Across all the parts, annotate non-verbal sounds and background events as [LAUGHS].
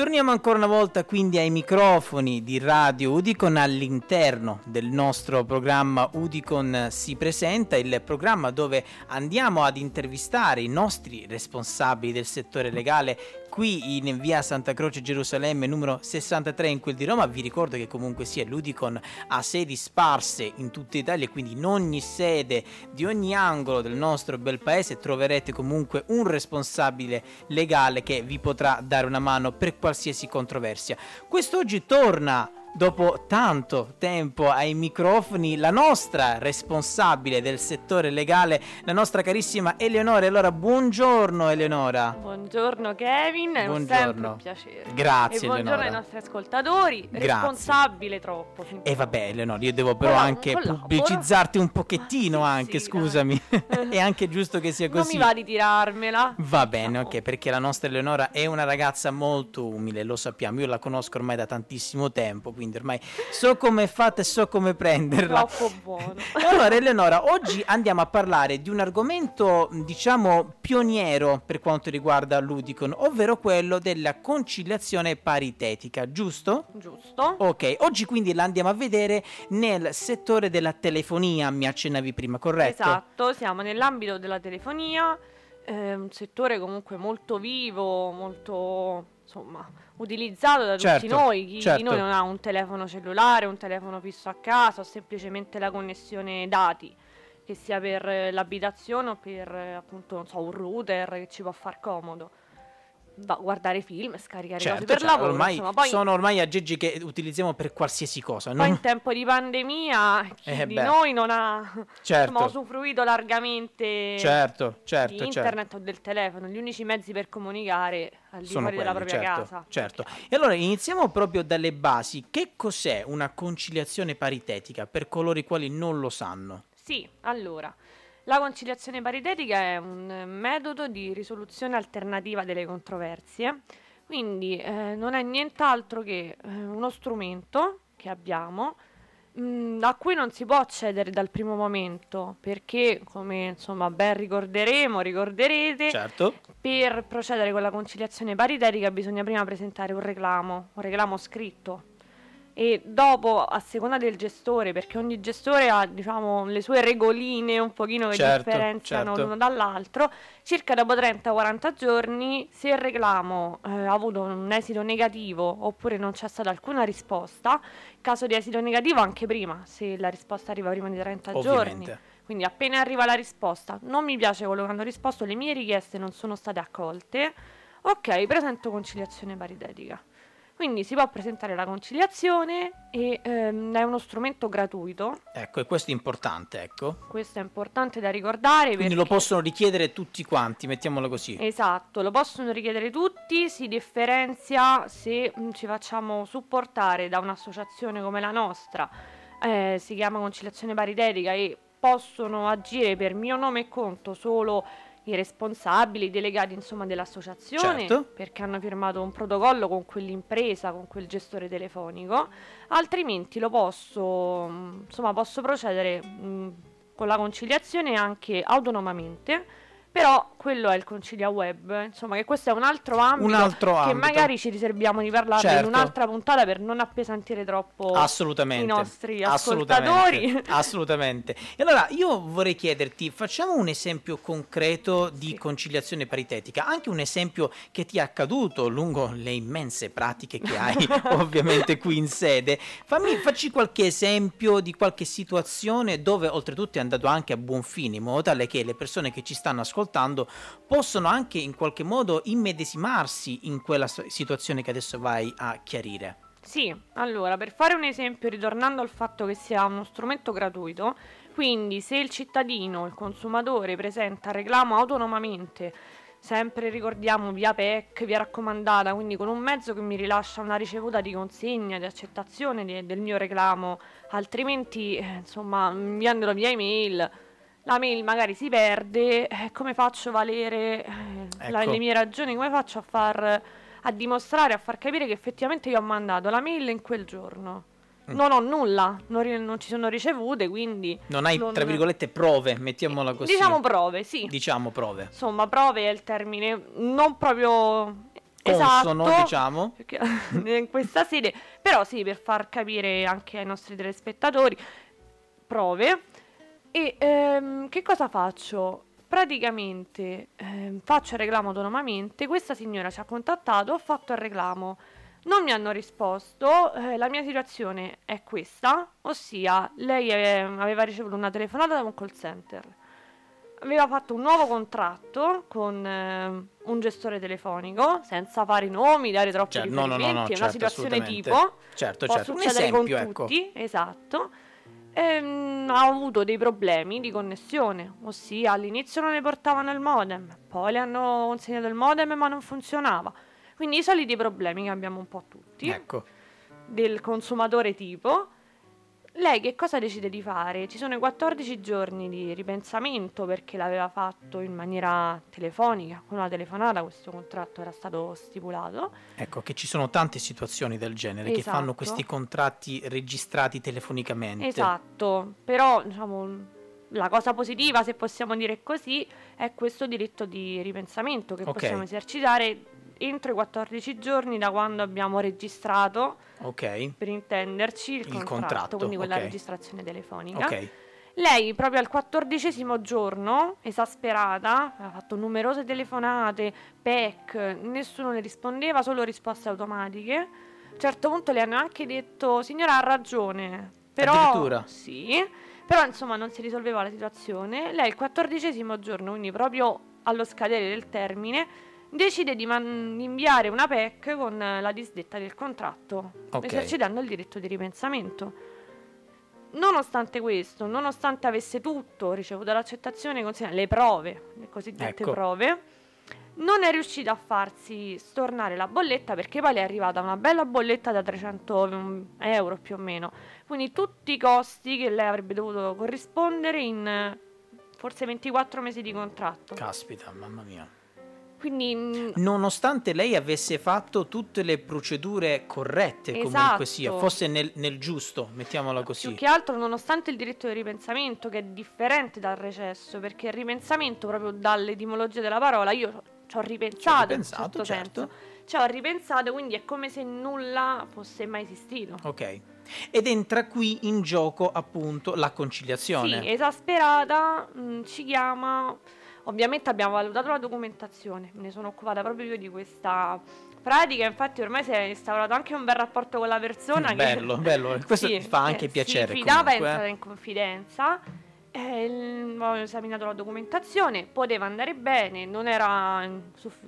Torniamo ancora una volta quindi ai microfoni di Radio Udicon all'interno del nostro programma Udicon si presenta, il programma dove andiamo ad intervistare i nostri responsabili del settore legale qui in via Santa Croce Gerusalemme numero 63 in quel di Roma. Vi ricordo che comunque sia l'Udicon ha sedi sparse in tutta Italia, quindi in ogni sede di ogni angolo del nostro bel paese troverete comunque un responsabile legale che vi potrà dare una mano per qualsiasi controversia. Quest'oggi torna dopo tanto tempo ai microfoni la nostra responsabile del settore legale, la nostra carissima Eleonora. Allora, buongiorno Eleonora. Buongiorno Kevin, è buongiorno. sempre un piacere. Grazie e buongiorno Eleonora. ai nostri ascoltatori, Grazie. responsabile troppo. E vabbè Eleonora, io devo però Collaboro, anche collaboro. pubblicizzarti un pochettino Sì, anche, sì, scusami. [LAUGHS] è anche giusto che sia Non così. mi va di tirarmela. Va bene, No. ok, perché la nostra Eleonora è una ragazza molto umile, lo sappiamo, io la conosco ormai da tantissimo tempo, quindi ormai so come è fatta e so come prenderla. Troppo buono. [LAUGHS] Allora Eleonora, oggi andiamo a parlare di un argomento, diciamo, pioniero per quanto riguarda l'Udicon, ovvero quello della conciliazione paritetica, giusto? Giusto? Ok, oggi quindi la andiamo a vedere nel settore della telefonia, mi accennavi prima, corretto? Esatto, siamo nell'ambito della telefonia, eh, un settore comunque molto vivo, molto insomma utilizzato da Certo, tutti noi. Chi certo. di noi non ha un telefono cellulare, un telefono fisso a casa o semplicemente la connessione dati, che sia per eh, l'abitazione o per eh, appunto non so, un router che ci può far comodo. Guardare film, scaricare Certo, cose per certo, lavoro, ormai insomma, poi sono ormai aggeggi che utilizziamo per qualsiasi cosa. poi in tempo di pandemia chi Eh di beh. noi non ha Certo. insomma, usufruito largamente Certo, di certo, certo. internet o del telefono, gli unici mezzi per comunicare al di Sono fuori della quelli, propria certo, casa. certo. E allora iniziamo proprio dalle basi. Che cos'è una conciliazione paritetica per coloro i quali non lo sanno? Sì, allora, la conciliazione paritetica è un metodo di risoluzione alternativa delle controversie, quindi eh, non è nient'altro che eh, uno strumento che abbiamo mh, a cui non si può accedere dal primo momento perché, come insomma ben ricorderemo, ricorderete, Certo. per procedere con la conciliazione paritetica bisogna prima presentare un reclamo, un reclamo scritto e dopo a seconda del gestore, perché ogni gestore ha diciamo le sue regoline un pochino che Certo, differenziano certo. l'uno dall'altro, circa dopo 30-40 giorni se il reclamo eh, ha avuto un esito negativo oppure non c'è stata alcuna risposta, caso di esito negativo anche prima, se la risposta arriva prima di 30 giorni. Ovviamente. Quindi appena arriva la risposta, non mi piace quello che hanno risposto, le mie richieste non sono state accolte, ok, presento conciliazione paritetica. Quindi si può presentare la conciliazione e ehm, è uno strumento gratuito, Ecco, e questo è importante, ecco. questo è importante da ricordare. Quindi lo perché- possono richiedere tutti quanti, mettiamolo così. Esatto, lo possono richiedere tutti, si differenzia se mm, ci facciamo supportare da un'associazione come la nostra, eh, si chiama conciliazione paritetica e possono agire per mio nome e conto solo i responsabili, i delegati insomma dell'associazione Certo. perché hanno firmato un protocollo con quell'impresa, con quel gestore telefonico, altrimenti lo posso, mm, insomma, posso procedere mm, con la conciliazione anche autonomamente, però quello è il concilia web, insomma, che questo è un altro ambito Un altro che ambito. magari ci riserviamo di parlarne Certo. in un'altra puntata per non appesantire troppo Assolutamente. i nostri assolutamente, ascoltatori. [LAUGHS] assolutamente. E allora io vorrei chiederti, facciamo un esempio concreto di Sì. conciliazione paritetica, anche un esempio che ti è accaduto lungo le immense pratiche che hai [LAUGHS] ovviamente qui in sede. Fammi, facci qualche esempio di qualche situazione dove oltretutto è andato anche a buon fine, in modo tale che le persone che ci stanno ascoltando possono anche in qualche modo immedesimarsi in quella situazione che adesso vai a chiarire. Sì, allora per fare un esempio, ritornando al fatto che sia uno strumento gratuito, quindi se il cittadino, il consumatore presenta reclamo autonomamente, sempre ricordiamo via PEC, via raccomandata, quindi con un mezzo che mi rilascia una ricevuta di consegna, di accettazione di- del mio reclamo, altrimenti eh, insomma inviandolo via email. La mail magari si perde, eh, come faccio a valere eh, la- Ecco. le mie ragioni, come faccio a far a dimostrare, a far capire che effettivamente io ho mandato la mail in quel giorno. Mm. Non ho nulla, non, ri- non ci sono ricevute, quindi... Non hai, non- tra virgolette, prove, mettiamola così. Diciamo prove, sì. Diciamo prove. Insomma, prove è il termine non proprio consono, esatto, diciamo. [LAUGHS] in questa sede, però sì, per far capire anche ai nostri telespettatori, prove. E ehm, che cosa faccio? Praticamente ehm, faccio il reclamo autonomamente, questa signora ci ha contattato, ho fatto il reclamo, non mi hanno risposto, eh, la mia situazione è questa, ossia lei eh, aveva ricevuto una telefonata da un call center, aveva fatto un nuovo contratto con eh, un gestore telefonico, senza fare i nomi, dare troppi Cioè, no, no, no, no, riferimenti, è certo, una situazione tipo, Certo, può certo. Un succedere esempio, con ecco. tutti, esatto. Ehm, ha avuto dei problemi di connessione, ossia all'inizio non le portavano il modem, poi le hanno consegnato il modem ma non funzionava. Quindi i soliti problemi che abbiamo un po' tutti Ecco. del consumatore tipo. Lei che cosa decide di fare? Ci sono i 14 giorni di ripensamento perché l'aveva fatto in maniera telefonica, con una telefonata, questo contratto era stato stipulato. Ecco che ci sono tante situazioni del genere che fanno Esatto. questi contratti registrati telefonicamente. Esatto, però diciamo la cosa positiva, se possiamo dire così, è questo diritto di ripensamento che Ok. possiamo esercitare entro i 14 giorni da quando abbiamo registrato, Ok. per intenderci, il, Il contratto, contratto, quindi quella ok. registrazione telefonica. Ok. Lei proprio al quattordicesimo giorno, esasperata, aveva fatto numerose telefonate, PEC, nessuno le rispondeva, solo risposte automatiche. A un certo punto le hanno anche detto, signora ha ragione, però... Addirittura? Sì, però insomma non si risolveva la situazione. Lei il quattordicesimo giorno, quindi proprio allo scadere del termine, decide di, man- inviare una PEC con eh, la disdetta del contratto, Ok. esercitando il diritto di ripensamento. Nonostante questo, nonostante avesse tutto ricevuto l'accettazione, le prove, le cosiddette Ecco. prove, non è riuscita a farsi stornare la bolletta perché poi le è arrivata una bella bolletta da 300 mm, euro più o meno. Quindi tutti i costi che lei avrebbe dovuto corrispondere in forse 24 mesi di contratto. Caspita, mamma mia. Quindi mm, Nonostante lei avesse fatto tutte le procedure corrette, comunque sia, Esatto. fosse nel, nel giusto, mettiamola così. Più che altro, nonostante il diritto di ripensamento, che è differente dal recesso, perché il ripensamento, proprio dall'etimologia della parola, io ci ho ripensato, ripensato, in certo certo. senso. Ci ho ripensato, quindi è come se nulla fosse mai esistito. Ok. Ed entra qui in gioco appunto la conciliazione. Sì, esasperata, mh, ci chiama. Ovviamente abbiamo valutato la documentazione, me ne sono occupata proprio io di questa pratica, infatti ormai si è instaurato anche un bel rapporto con la persona che bello, [LAUGHS] bello. Questo Sì, fa anche eh, piacere. Si fidava comunque, eh. entrare in confidenza. eh, ho esaminato la documentazione, poteva andare bene, non era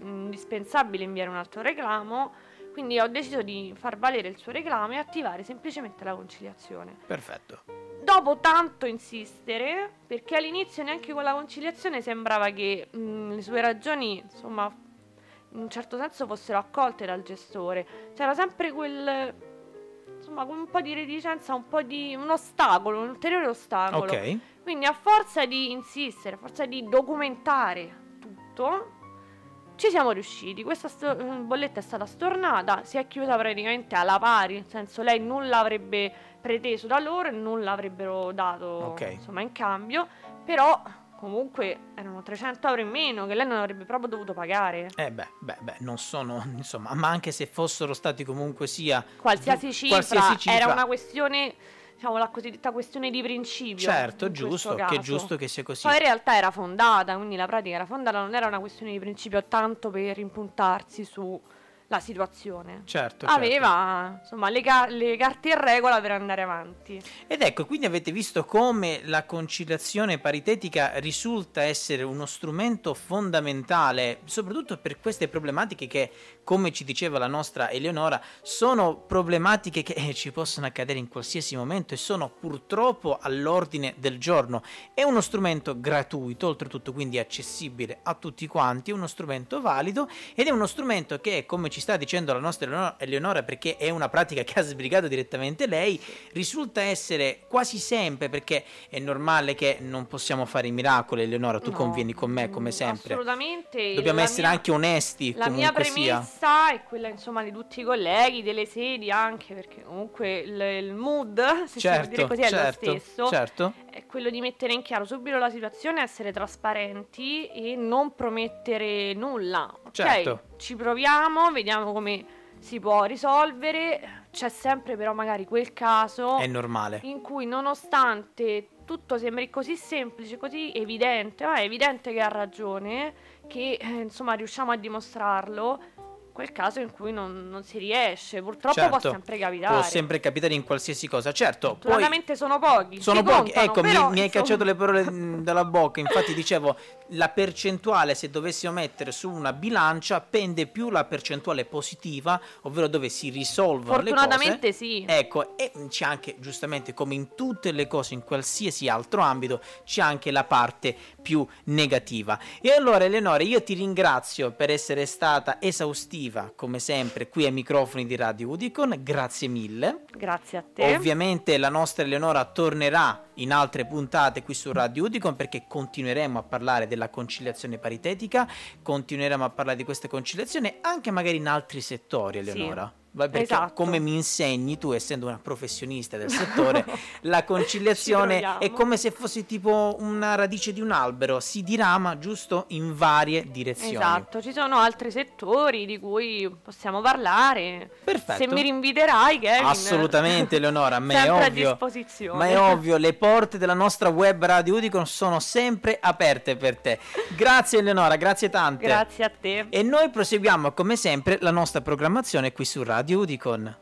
indispensabile inviare un altro reclamo, quindi ho deciso di far valere il suo reclamo e attivare semplicemente la conciliazione. Perfetto. Dopo tanto insistere, perché all'inizio neanche con la conciliazione sembrava che mm, le sue ragioni, insomma, in un certo senso fossero accolte dal gestore. C'era sempre quel, insomma, con un po' di reticenza, un po' di un ostacolo, un ulteriore ostacolo. Ok. Quindi a forza di insistere, a forza di documentare tutto, ci siamo riusciti. Questa sto- eh, bolletta è stata stornata, si è chiusa praticamente alla pari, nel senso lei nulla avrebbe preteso da loro e nulla avrebbero dato Ok. insomma in cambio, però comunque erano 300 euro in meno che lei non avrebbe proprio dovuto pagare. Eh beh, beh, beh, non sono, insomma, ma anche se fossero stati comunque sia Qualsiasi cifra, qualsiasi cifra, era una questione, diciamo la cosiddetta questione di principio. Certo, giusto, che è giusto che sia così. Poi in realtà era fondata, quindi la pratica era fondata, non era una questione di principio tanto per impuntarsi sulla situazione. Certo, certo. Aveva insomma le, ca- le carte in regola per andare avanti. Ed ecco, quindi avete visto come la conciliazione paritetica risulta essere uno strumento fondamentale, soprattutto per queste problematiche che, come ci diceva la nostra Eleonora, sono problematiche che eh, ci possono accadere in qualsiasi momento e sono purtroppo all'ordine del giorno. È uno strumento gratuito, oltretutto quindi accessibile a tutti quanti, è uno strumento valido ed è uno strumento che, come ci sta dicendo la nostra Eleonora- perché è una pratica che ha sbrigato direttamente lei, risulta essere quasi sempre, perché è normale che non possiamo fare i miracoli, Eleonora, tu No, convieni con me come mm, sempre. Assolutamente. Dobbiamo La essere mia- anche onesti, La mia comunque sia. premessa è quella insomma di tutti i colleghi, delle sedi anche, perché comunque il, il mood, [LAUGHS] se si può dire Certo, così, è certo, lo stesso. certo. È quello di mettere in chiaro subito la situazione, essere trasparenti e non promettere nulla. Ok, Certo, ci proviamo, vediamo come si può risolvere. C'è sempre però magari quel caso È normale. in cui nonostante tutto sembri così semplice, così evidente, ma è evidente che ha ragione, che eh, insomma riusciamo a dimostrarlo, quel caso in cui non, non si riesce, purtroppo può Certo, sempre capitare. Può sempre capitare in qualsiasi cosa. Certo, Fortunatamente sono pochi. sono pochi. contano, Ecco, mi- però, mi, hai insomma, cacciato le parole mh, dalla bocca. Infatti, dicevo, [LAUGHS] la percentuale, se dovessimo mettere su una bilancia, pende più la percentuale positiva, ovvero dove si risolvono le cose. Fortunatamente sì. Ecco, e c'è anche, giustamente, come in tutte le cose, in qualsiasi altro ambito, c'è anche la parte più negativa. E allora, Eleonora, io ti ringrazio per essere stata esaustiva, come sempre, qui ai microfoni di Radio Udicon. Grazie mille. Grazie a te. Ovviamente la nostra Eleonora tornerà in altre puntate qui su Radio Udicon perché continueremo a parlare della conciliazione paritetica, continueremo a parlare di queste conciliazioni anche magari in altri settori, Sì. Eleonora. Va- Perché Esatto. come mi insegni tu, essendo una professionista del settore, [LAUGHS] la conciliazione è come se fosse tipo una radice di un albero, si dirama giusto in varie direzioni. Esatto, ci sono altri settori di cui possiamo parlare. Perfetto. Se mi rinviterai, Kevin. Assolutamente, Eleonora, a me è ovvio. disposizione. Ma è [LAUGHS] ovvio, le porte della nostra web Radio Udicon sono sempre aperte per te. Grazie Eleonora, grazie tante. Grazie a te. E noi proseguiamo come sempre la nostra programmazione qui su Radio Udicon.